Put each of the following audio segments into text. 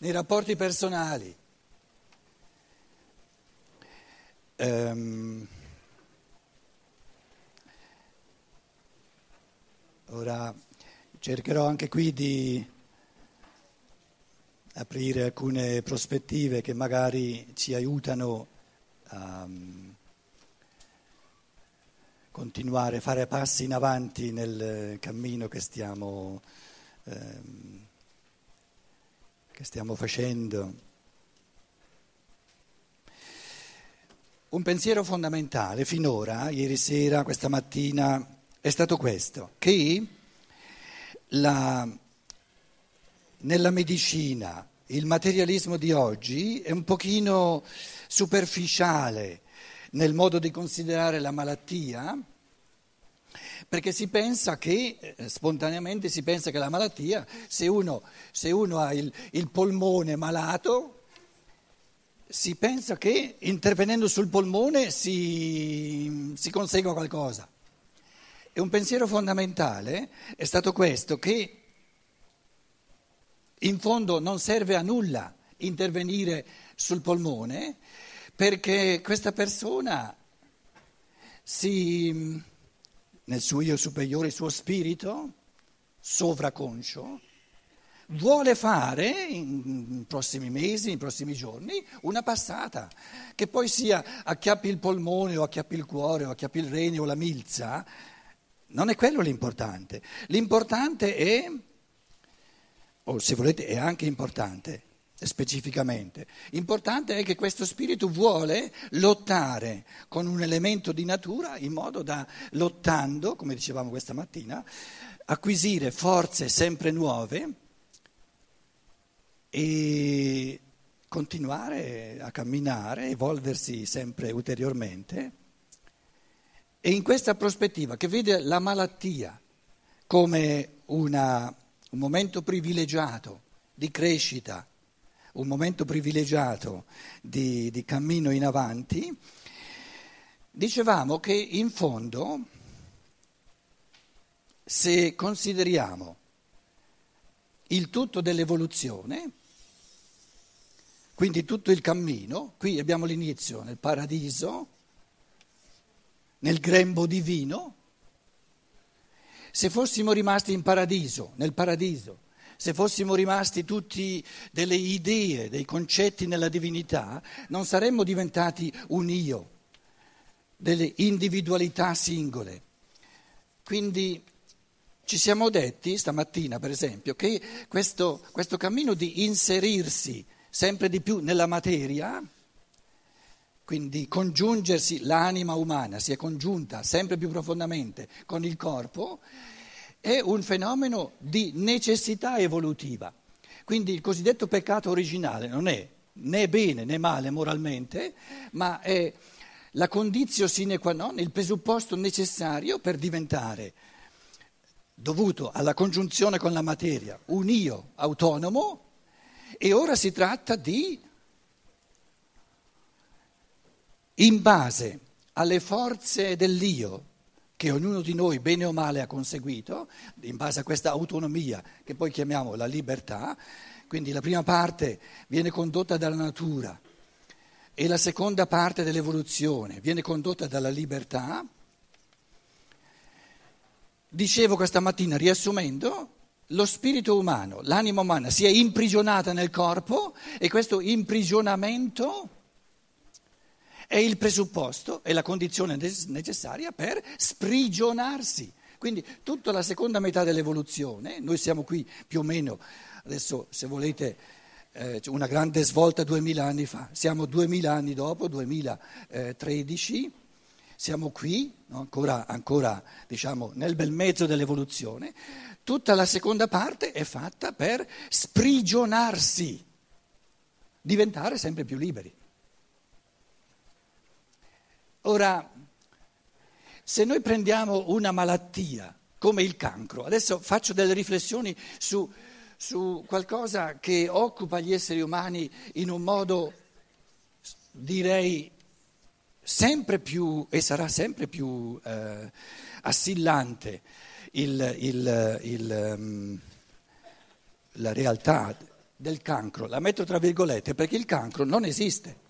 nei rapporti personali. Um, ora cercherò anche qui di aprire alcune prospettive che magari ci aiutano a um, continuare a fare passi in avanti nel cammino che stiamo, um, che stiamo facendo. Un pensiero fondamentale finora, ieri sera, questa mattina, è stato questo, che la, nella medicina il materialismo di oggi è un pochino superficiale nel modo di considerare la malattia, perché si pensa che, eh, spontaneamente si pensa che la malattia, se uno, se uno ha il, il polmone malato, si pensa che intervenendo sul polmone si, si consegua qualcosa. E un pensiero fondamentale è stato questo, che in fondo non serve a nulla intervenire sul polmone perché questa persona si, nel suo io superiore, il suo spirito sovraconscio, vuole fare in prossimi mesi, in prossimi giorni, una passata, che poi sia acchiappi il polmone o acchiappi il cuore o acchiappi il rene o la milza, non è quello l'importante. L'importante è, o se volete è anche importante, specificamente, importante è che questo spirito vuole lottare con un elemento di natura in modo da, lottando, come dicevamo questa mattina, acquisire forze sempre nuove e continuare a camminare, evolversi sempre ulteriormente. E in questa prospettiva che vede la malattia come una, un momento privilegiato di crescita, un momento privilegiato di, di cammino in avanti, dicevamo che in fondo, se consideriamo il tutto dell'evoluzione, quindi tutto il cammino, qui abbiamo l'inizio nel paradiso, nel grembo divino. Se fossimo rimasti in paradiso, nel paradiso, se fossimo rimasti tutti delle idee, dei concetti nella divinità, non saremmo diventati un io, delle individualità singole. Quindi ci siamo detti stamattina, per esempio, che questo, questo cammino di inserirsi sempre di più nella materia, quindi congiungersi, l'anima umana si è congiunta sempre più profondamente con il corpo, è un fenomeno di necessità evolutiva. Quindi il cosiddetto peccato originale non è né bene né male moralmente, ma è la condizione sine qua non, il presupposto necessario per diventare, dovuto alla congiunzione con la materia, un io autonomo e ora si tratta di, in base alle forze dell'io che ognuno di noi bene o male ha conseguito, in base a questa autonomia che poi chiamiamo la libertà, quindi la prima parte viene condotta dalla natura e la seconda parte dell'evoluzione viene condotta dalla libertà. Dicevo questa mattina, riassumendo, lo spirito umano, l'anima umana si è imprigionata nel corpo e questo imprigionamento è il presupposto, è la condizione necessaria per sprigionarsi. Quindi tutta la seconda metà dell'evoluzione, noi siamo qui più o meno, adesso se volete eh, una grande svolta duemila anni fa, siamo duemila anni dopo, 2013, siamo qui, ancora, ancora diciamo, nel bel mezzo dell'evoluzione, tutta la seconda parte è fatta per sprigionarsi, diventare sempre più liberi. Ora, se noi prendiamo una malattia come il cancro, adesso faccio delle riflessioni su, su qualcosa che occupa gli esseri umani in un modo, direi, sempre più e sarà sempre più eh, assillante il, il, il, um, la realtà del cancro, la metto tra virgolette perché il cancro non esiste.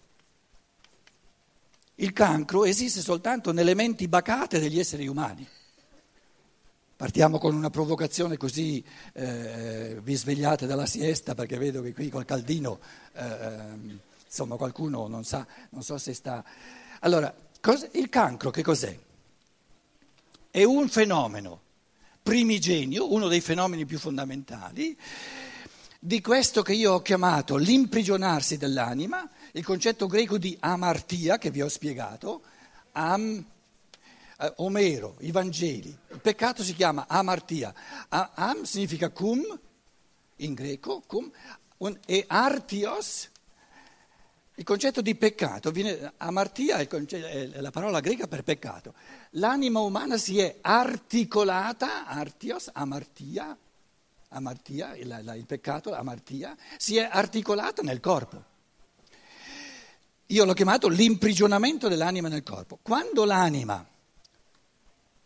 Il cancro esiste soltanto nelle menti bacate degli esseri umani. Partiamo con una provocazione così eh, vi svegliate dalla siesta perché vedo che qui col caldino, eh, insomma qualcuno non sa, non so se sta... Allora, il cancro che cos'è? È un fenomeno primigenio, uno dei fenomeni più fondamentali, di questo che io ho chiamato l'imprigionarsi dell'anima, il concetto greco di amartia che vi ho spiegato, am, eh, Omero, i Vangeli, il peccato si chiama amartia, am significa cum, in greco, cum, e artios, il concetto di peccato, viene, amartia è, è la parola greca per peccato, l'anima umana si è articolata, artios, amartia, amartia, il, il peccato, amartia, si è articolata nel corpo. Io l'ho chiamato l'imprigionamento dell'anima nel corpo. Quando l'anima,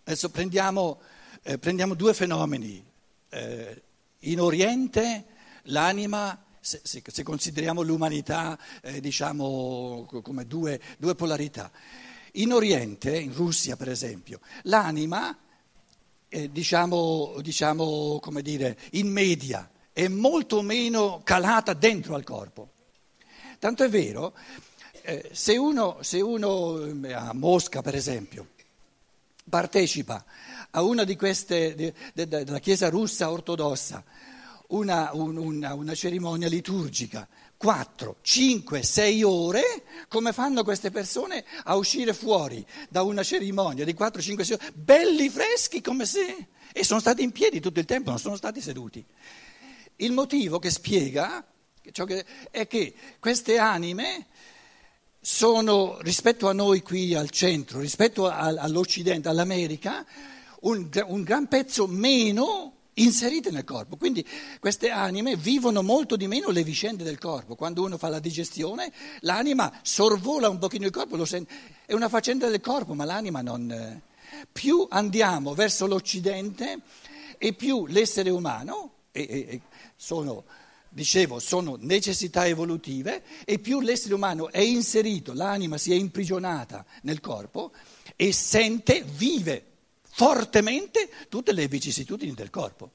adesso prendiamo, eh, prendiamo due fenomeni, eh, in Oriente l'anima, se, se, se consideriamo l'umanità eh, diciamo come due, due polarità, in Oriente, in Russia per esempio, l'anima eh, diciamo, diciamo, come dire, in media, è molto meno calata dentro al corpo. Tanto è vero, eh, se, uno, se uno eh, a Mosca, per esempio, partecipa a una di queste, de, de, de, della Chiesa russa ortodossa, una, un, una, una cerimonia liturgica 4, 5, 6 ore, come fanno queste persone a uscire fuori da una cerimonia di 4, 5, 6 ore, belli freschi come se... e sono stati in piedi tutto il tempo, non sono stati seduti. Il motivo che spiega è che queste anime sono, rispetto a noi qui al centro, rispetto all'Occidente, all'America, un, un gran pezzo meno inserite nel corpo. Quindi queste anime vivono molto di meno le vicende del corpo. Quando uno fa la digestione, l'anima sorvola un pochino il corpo, è una faccenda del corpo, ma l'anima non... Più andiamo verso l'Occidente e più l'essere umano, e, e, e sono, dicevo, sono necessità evolutive, e più l'essere umano è inserito, l'anima si è imprigionata nel corpo e sente, vive fortemente tutte le vicissitudini del corpo.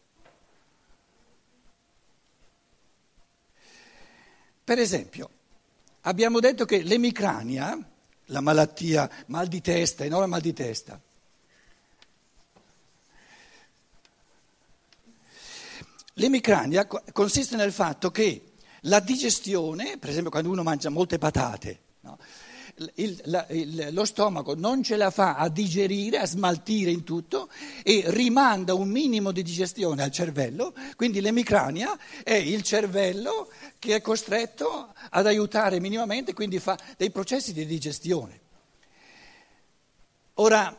Per esempio, abbiamo detto che l'emicrania, la malattia mal di testa, enorme mal di testa, l'emicrania consiste nel fatto che la digestione, per esempio quando uno mangia molte patate? Il, la, il, lo stomaco non ce la fa a digerire, a smaltire in tutto e rimanda un minimo di digestione al cervello, quindi l'emicrania è il cervello che è costretto ad aiutare minimamente, quindi fa dei processi di digestione. Ora,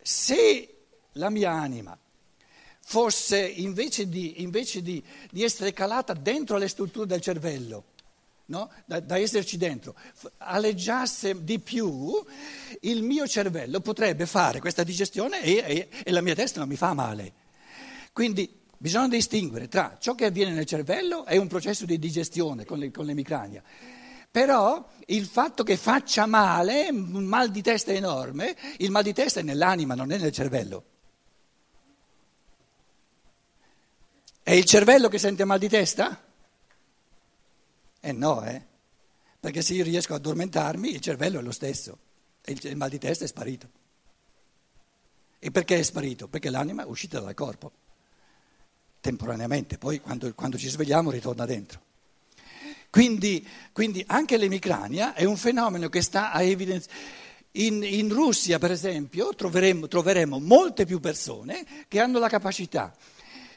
se la mia anima fosse invece, di, invece di, di essere calata dentro le strutture del cervello, no? da, da, esserci dentro, aleggiasse di più, il mio cervello potrebbe fare questa digestione e, e, e la mia testa non mi fa male. Quindi bisogna distinguere tra ciò che avviene nel cervello e un processo di digestione con, le, con l'emicrania. Però il fatto che faccia male, un mal di testa enorme, il mal di testa è nell'anima, non è nel cervello. È il cervello che sente mal di testa? Eh no, eh? Perché se io riesco ad addormentarmi il cervello è lo stesso e il mal di testa è sparito. E perché è sparito? Perché l'anima è uscita dal corpo, temporaneamente, poi quando, quando ci svegliamo ritorna dentro. Quindi, quindi, anche l'emicrania è un fenomeno che sta a evidenziare. In, in, Russia, per esempio, troveremo, troveremo molte più persone che hanno la capacità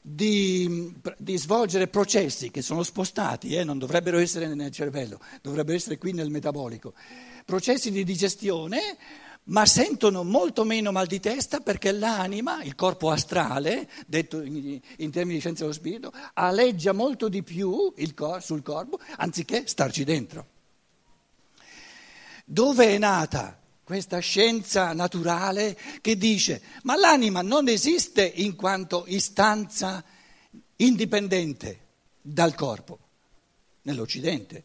di, di, svolgere processi che sono spostati, eh, non dovrebbero essere nel cervello, dovrebbero essere qui nel metabolico, processi di digestione, ma sentono molto meno mal di testa perché l'anima, il corpo astrale, detto in, in termini di scienza dello spirito, aleggia molto di più cor- sul corpo anziché starci dentro. Dove è nata questa scienza naturale che dice ma l'anima non esiste in quanto istanza indipendente, dal corpo, nell'Occidente.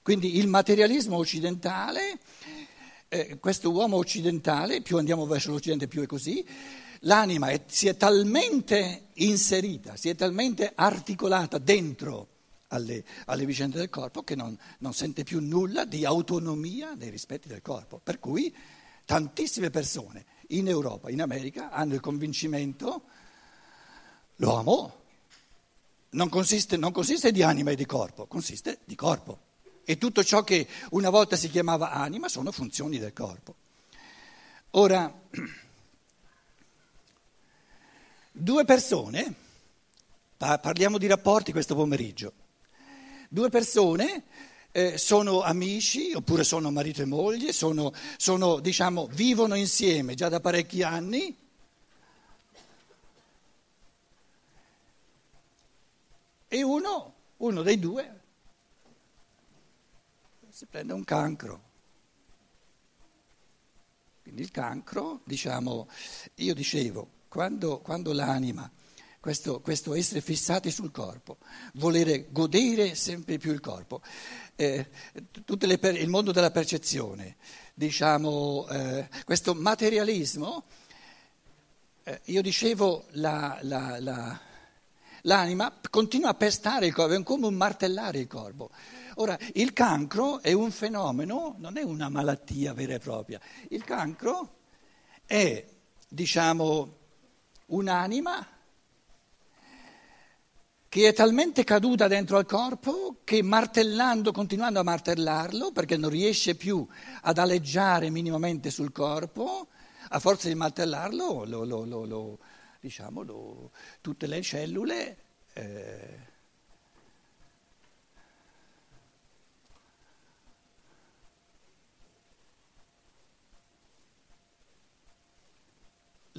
Quindi il materialismo occidentale, eh, questo uomo occidentale, più andiamo verso l'Occidente più è così, l'anima è, si è talmente inserita, si è talmente articolata dentro alle, alle vicende del corpo che non, non sente più nulla di autonomia nei rispetti del corpo. Per cui tantissime persone in Europa, in America, hanno il convincimento, l'uomo non consiste, non consiste di anima e di corpo, consiste di corpo. E tutto ciò che una volta si chiamava anima sono funzioni del corpo. Ora, due persone, parliamo di rapporti questo pomeriggio, due persone eh, sono amici oppure sono marito e moglie, sono, sono, diciamo, vivono insieme già da parecchi anni. E uno, uno dei due si prende un cancro. Quindi il cancro, diciamo, io dicevo, quando, quando l'anima questo, questo, essere fissati sul corpo, volere godere sempre più il corpo, eh, per, il mondo della percezione, diciamo, eh, questo materialismo, eh, io dicevo, la, la, la, l'anima continua a pestare il corpo, è come un martellare il corpo. Ora, il cancro è un fenomeno, non è una malattia vera e propria, il cancro è, diciamo, un'anima che è talmente caduta dentro al corpo che martellando, continuando a martellarlo, perché non riesce più ad aleggiare minimamente sul corpo, a forza di martellarlo, lo, lo, lo, diciamo, tutte le cellule... Eh,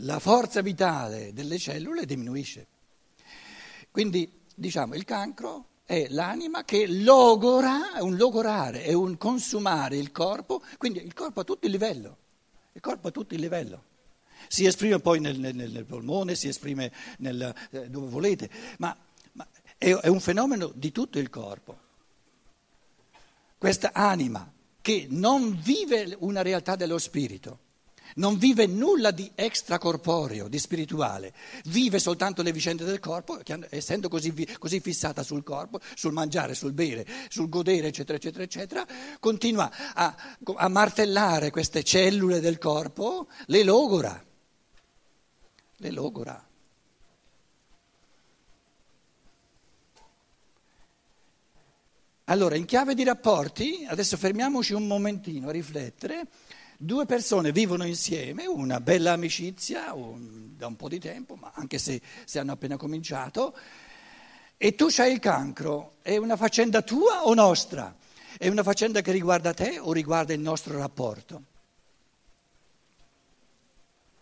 la forza vitale delle cellule diminuisce. Quindi diciamo, il cancro è l'anima che logora, è un logorare, è un consumare il corpo, quindi il corpo a tutto il livello, il corpo a tutto il livello. Si esprime poi nel, nel, nel polmone, si esprime nel, eh, dove volete, ma, ma è, è un fenomeno di tutto il corpo. Questa anima che non vive una realtà dello spirito non vive nulla di extracorporeo, di spirituale, vive soltanto le vicende del corpo, essendo così, così, fissata sul corpo, sul mangiare, sul bere, sul godere, eccetera, eccetera, eccetera, continua a, a martellare queste cellule del corpo, le logora, le logora. Allora, in chiave di rapporti, adesso fermiamoci un momentino a riflettere. Due persone vivono insieme, una bella amicizia un, da un po' di tempo, ma anche se, se hanno appena cominciato, e tu hai il cancro, è una faccenda tua o nostra? È una faccenda che riguarda te o riguarda il nostro rapporto?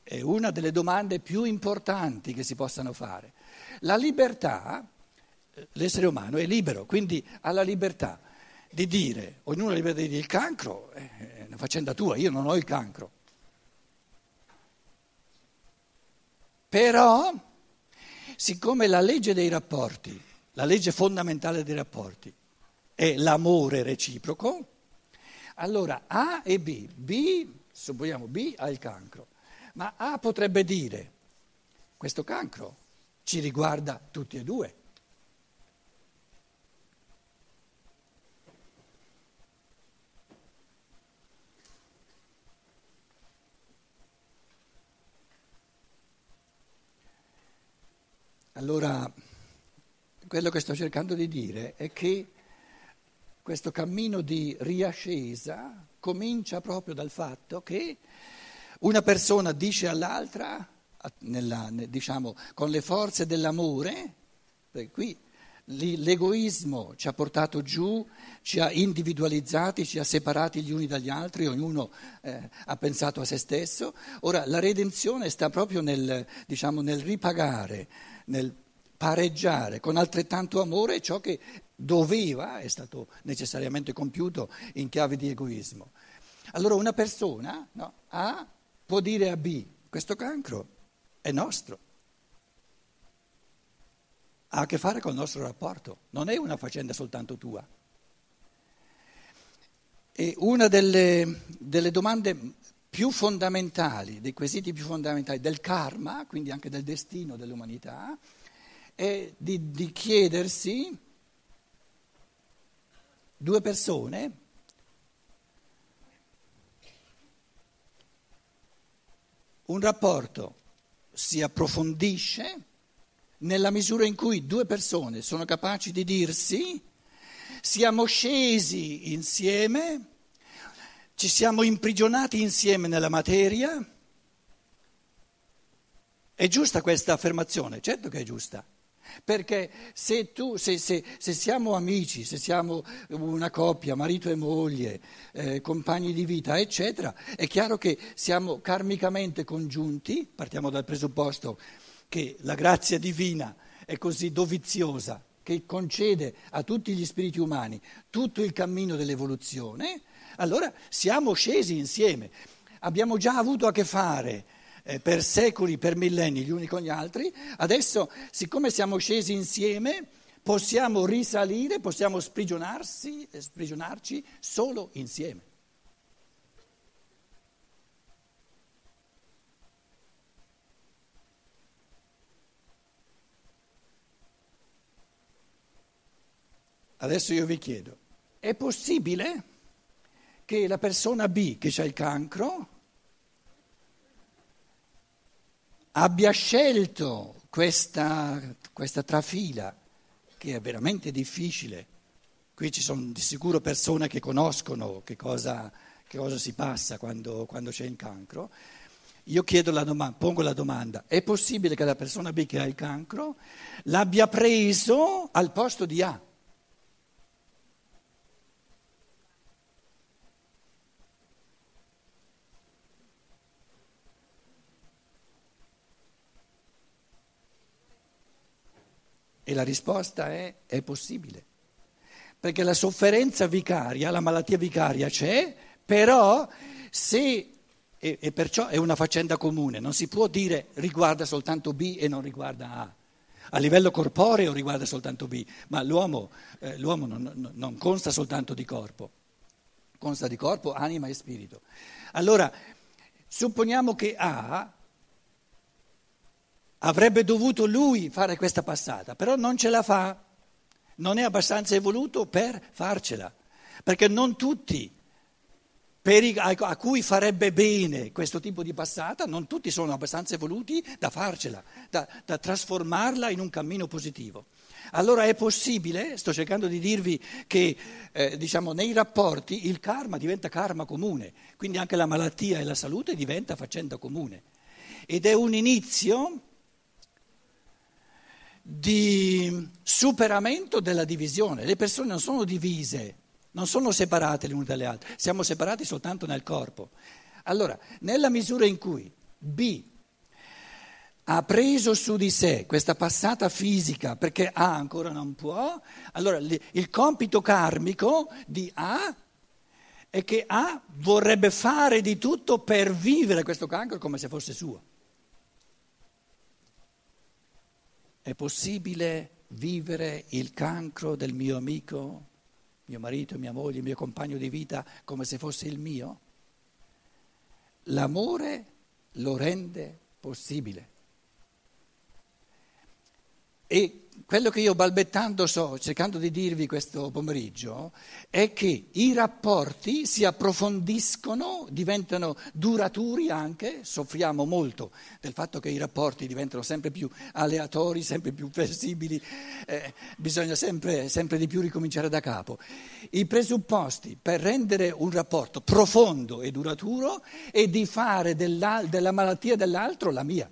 È una delle domande più importanti che si possano fare. La libertà, l'essere umano è libero, quindi ha la libertà di dire, ognuno la libertà di dire il cancro. Eh, una faccenda tua, io non ho il cancro. Però, siccome la legge dei rapporti, la legge fondamentale dei rapporti è l'amore reciproco, allora A e B, B, supponiamo B ha il cancro, ma A potrebbe dire, questo cancro ci riguarda tutti e due. Allora, quello che sto cercando di dire è che questo cammino di riascesa comincia proprio dal fatto che una persona dice all'altra, nella, diciamo, con le forze dell'amore, perché qui l'egoismo ci ha portato giù, ci ha individualizzati, ci ha separati gli uni dagli altri, ognuno eh, ha pensato a se stesso. Ora la redenzione sta proprio nel, diciamo, nel ripagare nel pareggiare con altrettanto amore ciò che doveva, è stato necessariamente compiuto in chiave di egoismo. Allora una persona no, A può dire a B, questo cancro è nostro. Ha a che fare con il nostro rapporto, non è una faccenda soltanto tua. E una delle, delle domande più fondamentali, dei quesiti più fondamentali del karma, quindi anche del destino dell'umanità, è di, di chiedersi due persone un rapporto si approfondisce nella misura in cui due persone sono capaci di dirsi siamo scesi insieme, ci siamo imprigionati insieme nella materia. È giusta questa affermazione? Certo che è giusta. Perché se, tu, se, se, se siamo amici, se siamo una coppia, marito e moglie, eh, compagni di vita, eccetera, è chiaro che siamo karmicamente congiunti, partiamo dal presupposto che la grazia divina è così doviziosa che concede a tutti gli spiriti umani tutto il cammino dell'evoluzione, allora siamo scesi insieme. Abbiamo già avuto a che fare eh, per secoli, per millenni gli uni con gli altri, adesso siccome siamo scesi insieme possiamo risalire, possiamo sprigionarsi, eh, sprigionarci solo insieme. Adesso io vi chiedo, è possibile che la persona B che ha il cancro abbia scelto questa, questa trafila, che è veramente difficile. Qui ci sono di sicuro persone che conoscono che cosa, che cosa si passa quando, quando, c'è il cancro. Io la domanda, pongo la domanda, è possibile che la persona B che ha il cancro l'abbia preso al posto di A? E la risposta è è possibile. Perché la sofferenza vicaria, la malattia vicaria c'è, però se, e, e perciò è una faccenda comune, non si può dire riguarda soltanto B e non riguarda A. A livello corporeo riguarda soltanto B, ma l'uomo, eh, l'uomo non, non consta soltanto di corpo, consta di corpo, anima e spirito. Allora, supponiamo che A Avrebbe dovuto lui fare questa passata, però non ce la fa, non è abbastanza evoluto per farcela, perché non tutti a cui farebbe bene questo tipo di passata, non tutti sono abbastanza evoluti da farcela, da, da trasformarla in un cammino positivo. Allora è possibile, sto cercando di dirvi che eh, diciamo, nei rapporti il karma diventa karma comune, quindi anche la malattia e la salute diventa faccenda comune. Ed è un inizio di superamento della divisione. Le persone non sono divise, non sono separate le une dalle altre, siamo separati soltanto nel corpo. Allora, nella misura in cui B ha preso su di sé questa passata fisica perché A ancora non può, allora il compito karmico di A è che A vorrebbe fare di tutto per vivere questo cancro come se fosse suo. È possibile vivere il cancro del mio amico, mio marito, mia moglie, mio compagno di vita come se fosse il mio? L'amore lo rende possibile. E quello che io balbettando so, cercando di dirvi questo pomeriggio, è che i rapporti si approfondiscono, diventano duraturi anche, soffriamo molto del fatto che i rapporti diventano sempre più aleatori, sempre più flessibili, eh, bisogna sempre, sempre di più ricominciare da capo. I presupposti per rendere un rapporto profondo e duraturo è di fare della, della malattia dell'altro la mia.